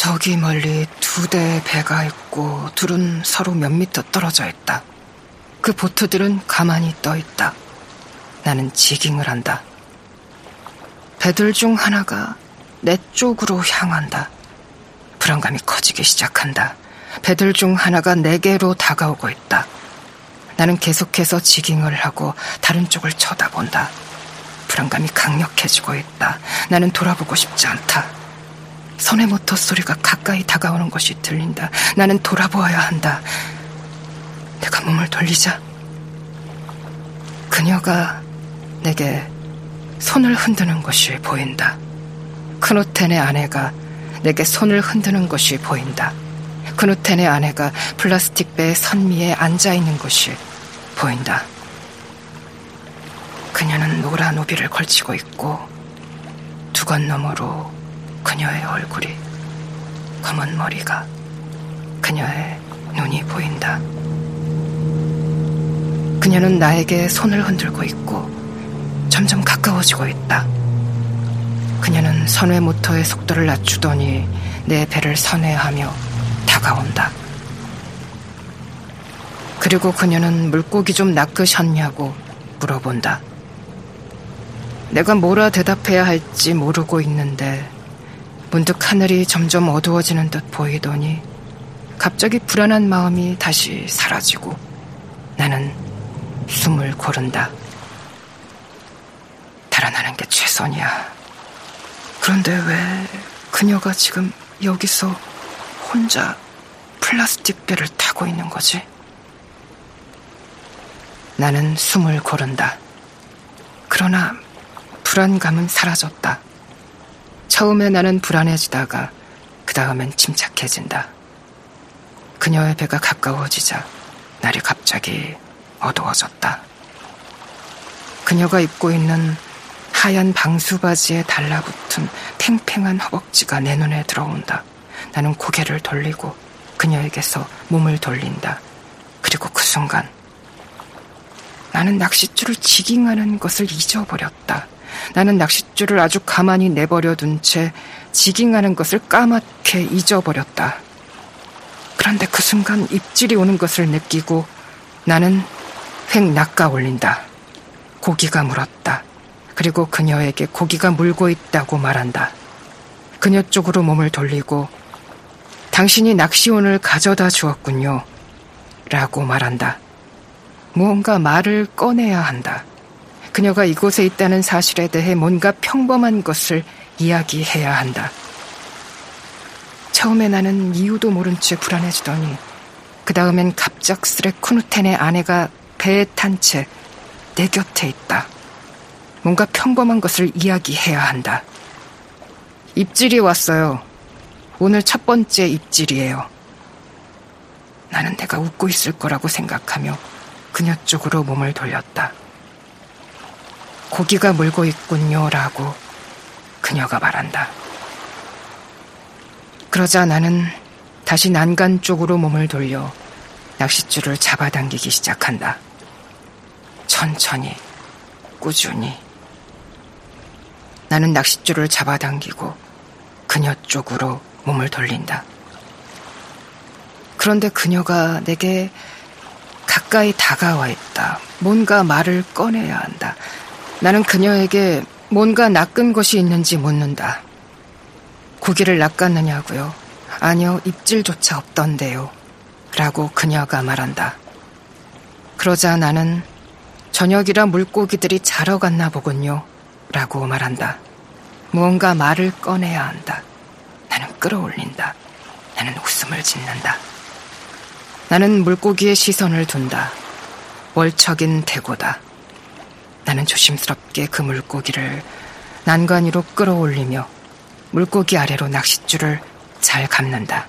저기 멀리 두 대의 배가 있고 둘은 서로 몇 미터 떨어져 있다. 그 보트들은 가만히 떠 있다. 나는 지깅을 한다. 배들 중 하나가 내 쪽으로 향한다. 불안감이 커지기 시작한다. 배들 중 하나가 내게로 다가오고 있다. 나는 계속해서 지깅을 하고 다른 쪽을 쳐다본다. 불안감이 강력해지고 있다. 나는 돌아보고 싶지 않다. 손의 모터 소리가 가까이 다가오는 것이 들린다. 나는 돌아보아야 한다. 내가 몸을 돌리자 그녀가 내게 손을 흔드는 것이 보인다. 크누텐의 아내가 내게 손을 흔드는 것이 보인다. 크누텐의 아내가 플라스틱 배 선미에 앉아 있는 것이 보인다. 그녀는 노란 우비를 걸치고 있고 두건 너머로 그녀의 얼굴이 검은 머리가 그녀의 눈이 보인다. 그녀는 나에게 손을 흔들고 있고 점점 가까워지고 있다. 그녀는 선회 모터의 속도를 낮추더니 내 배를 선회하며 다가온다. 그리고 그녀는 물고기 좀 낚으셨냐고 물어본다. 내가 뭐라 대답해야 할지 모르고 있는데 문득 하늘이 점점 어두워지는 듯 보이더니 갑자기 불안한 마음이 다시 사라지고 나는 숨을 고른다. 달아나는 게 최선이야. 그런데 왜 그녀가 지금 여기서 혼자 플라스틱 배를 타고 있는 거지? 나는 숨을 고른다. 그러나 불안감은 사라졌다. 처음에 나는 불안해지다가 그 다음엔 침착해진다. 그녀의 배가 가까워지자 날이 갑자기 어두워졌다. 그녀가 입고 있는 하얀 방수바지에 달라붙은 팽팽한 허벅지가 내 눈에 들어온다. 나는 고개를 돌리고 그녀에게서 몸을 돌린다. 그리고 그 순간 나는 낚싯줄을 지깅하는 것을 잊어버렸다. 나는 낚싯줄을 아주 가만히 내버려 둔 채 지깅하는 것을 까맣게 잊어버렸다. 그런데 그 순간 입질이 오는 것을 느끼고 나는 획 낚아 올린다. 고기가 물었다. 그리고 그녀에게 고기가 물고 있다고 말한다. 그녀 쪽으로 몸을 돌리고 당신이 낚시온을 가져다 주었군요. 라고 말한다. 무언가 말을 꺼내야 한다. 그녀가 이곳에 있다는 사실에 대해 뭔가 평범한 것을 이야기해야 한다. 처음에 나는 이유도 모른 채 불안해지더니 그 다음엔 갑작스레 쿠누텐의 아내가 배에 탄 채 내 곁에 있다. 뭔가 평범한 것을 이야기해야 한다. 입질이 왔어요. 오늘 첫 번째 입질이에요. 나는 내가 웃고 있을 거라고 생각하며 그녀 쪽으로 몸을 돌렸다. 고기가 물고 있군요. 라고 그녀가 말한다. 그러자 나는 다시 난간 쪽으로 몸을 돌려 낚싯줄을 잡아당기기 시작한다. 천천히, 꾸준히. 나는 낚싯줄을 잡아당기고 그녀 쪽으로 몸을 돌린다. 그런데 그녀가 내게 가까이 다가와 있다. 뭔가 말을 꺼내야 한다. 나는 그녀에게 뭔가 낚은 것이 있는지 묻는다. 고기를 낚았느냐고요? 아니요, 입질조차 없던데요. 라고 그녀가 말한다. 그러자 나는 저녁이라 물고기들이 자러 갔나 보군요. 라고 말한다. 무언가 말을 꺼내야 한다. 나는 끌어올린다. 나는 웃음을 짓는다. 나는 물고기의 시선을 둔다. 월척인 대고다. 나는 조심스럽게 그 물고기를 난간 위로 끌어올리며 물고기 아래로 낚싯줄을 잘 감는다.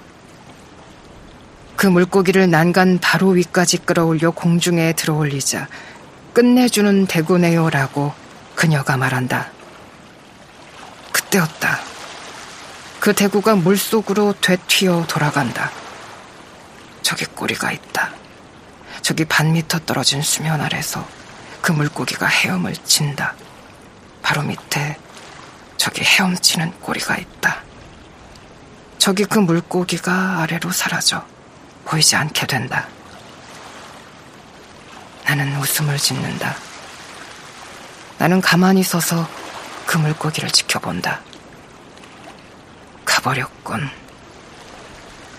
그 물고기를 난간 바로 위까지 끌어올려 공중에 들어올리자 끝내주는 대구네요라고 그녀가 말한다. 그때였다. 그 대구가 물속으로 되튀어 돌아간다. 저기 꼬리가 있다. 저기 반 미터 떨어진 수면 아래서 그 물고기가 헤엄을 친다. 바로 밑에 저기 헤엄치는 꼬리가 있다. 저기 그 물고기가 아래로 사라져 보이지 않게 된다. 나는 웃음을 짓는다. 나는 가만히 서서 그 물고기를 지켜본다. 가버렸군.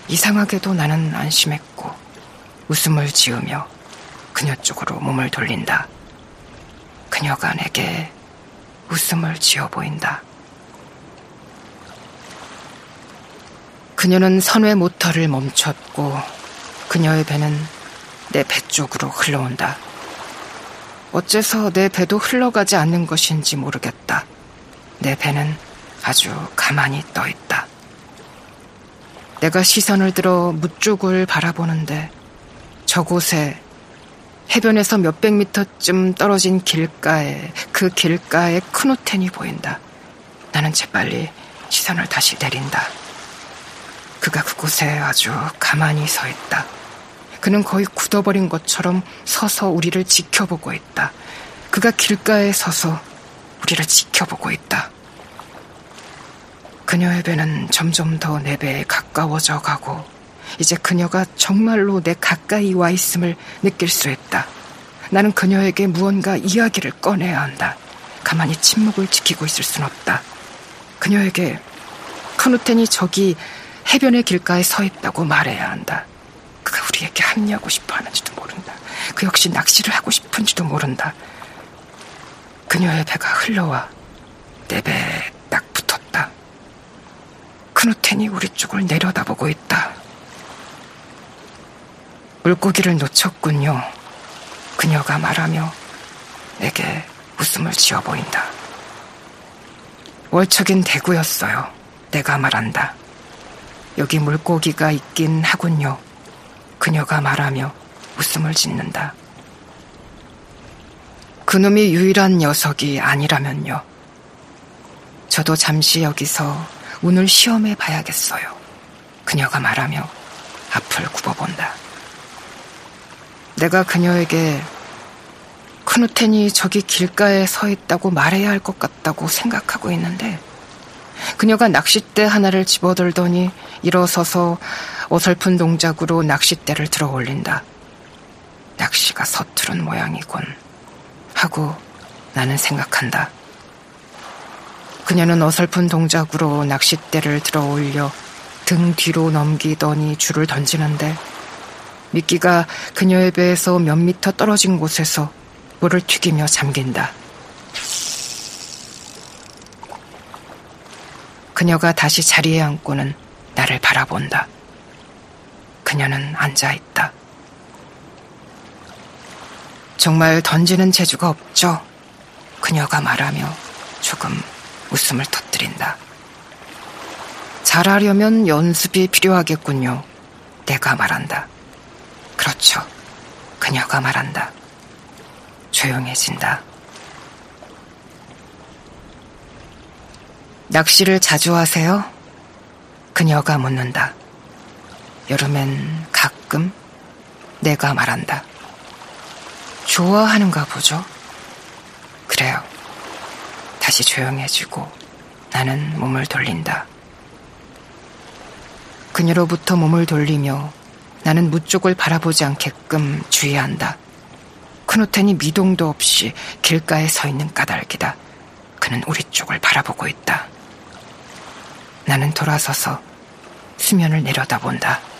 이상하게도 나는 안심했고 웃음을 지으며 그녀 쪽으로 몸을 돌린다. 그녀가 내게 웃음을 지어 보인다. 그녀는 선회 모터를 멈췄고 그녀의 배는 내 배 쪽으로 흘러온다. 어째서 내 배도 흘러가지 않는 것인지 모르겠다. 내 배는 아주 가만히 떠 있다. 내가 시선을 들어 무 쪽을 바라보는데 저곳에 해변에서 몇백 미터쯤 떨어진 길가에 그 길가에 큰 호텐이 보인다. 나는 재빨리 시선을 다시 내린다. 그가 그곳에 아주 가만히 서 있다. 그는 거의 굳어버린 것처럼 서서 우리를 지켜보고 있다. 그가 길가에 서서 우리를 지켜보고 있다. 그녀의 배는 점점 더 내 배에 가까워져 가고 이제 그녀가 정말로 내 가까이 와 있음을 느낄 수 있다. 나는 그녀에게 무언가 이야기를 꺼내야 한다. 가만히 침묵을 지키고 있을 순 없다. 그녀에게 커누텐이 저기 해변의 길가에 서 있다고 말해야 한다. 그가 우리에게 합류하고 싶어 하는지도 모른다. 그 역시 낚시를 하고 싶은지도 모른다. 그녀의 배가 흘러와 내 배에 딱 붙었다. 크누텐이 우리 쪽을 내려다보고 있다. 물고기를 놓쳤군요. 그녀가 말하며 내게 웃음을 지어 보인다. 월척인 대구였어요. 내가 말한다. 여기 물고기가 있긴 하군요. 그녀가 말하며 웃음을 짓는다. 그놈이 유일한 녀석이 아니라면요. 저도 잠시 여기서 운을 시험해 봐야겠어요. 그녀가 말하며 앞을 굽어본다. 내가 그녀에게 크누텐이 저기 길가에 서 있다고 말해야 할 것 같다고 생각하고 있는데 그녀가 낚싯대 하나를 집어들더니 일어서서 어설픈 동작으로 낚싯대를 들어 올린다. 낚시가 서투른 모양이군. 하고 나는 생각한다. 그녀는 어설픈 동작으로 낚싯대를 들어 올려 등 뒤로 넘기더니 줄을 던지는데 미끼가 그녀의 배에서 몇 미터 떨어진 곳에서 물을 튀기며 잠긴다. 그녀가 다시 자리에 앉고는 나를 바라본다. 그녀는 앉아 있다. 정말 던지는 재주가 없죠? 그녀가 말하며 조금 웃음을 터뜨린다. 잘하려면 연습이 필요하겠군요. 내가 말한다. 그렇죠. 그녀가 말한다. 조용해진다. 낚시를 자주 하세요? 그녀가 묻는다. 여름엔 가끔 내가 말한다. 좋아하는가 보죠? 그래요. 다시 조용해지고 나는 몸을 돌린다. 그녀로부터 몸을 돌리며 나는 무쪽을 바라보지 않게끔 주의한다. 크노텐이 미동도 없이 길가에 서 있는 까닭이다. 그는 우리 쪽을 바라보고 있다. 나는 돌아서서 수면을 내려다본다.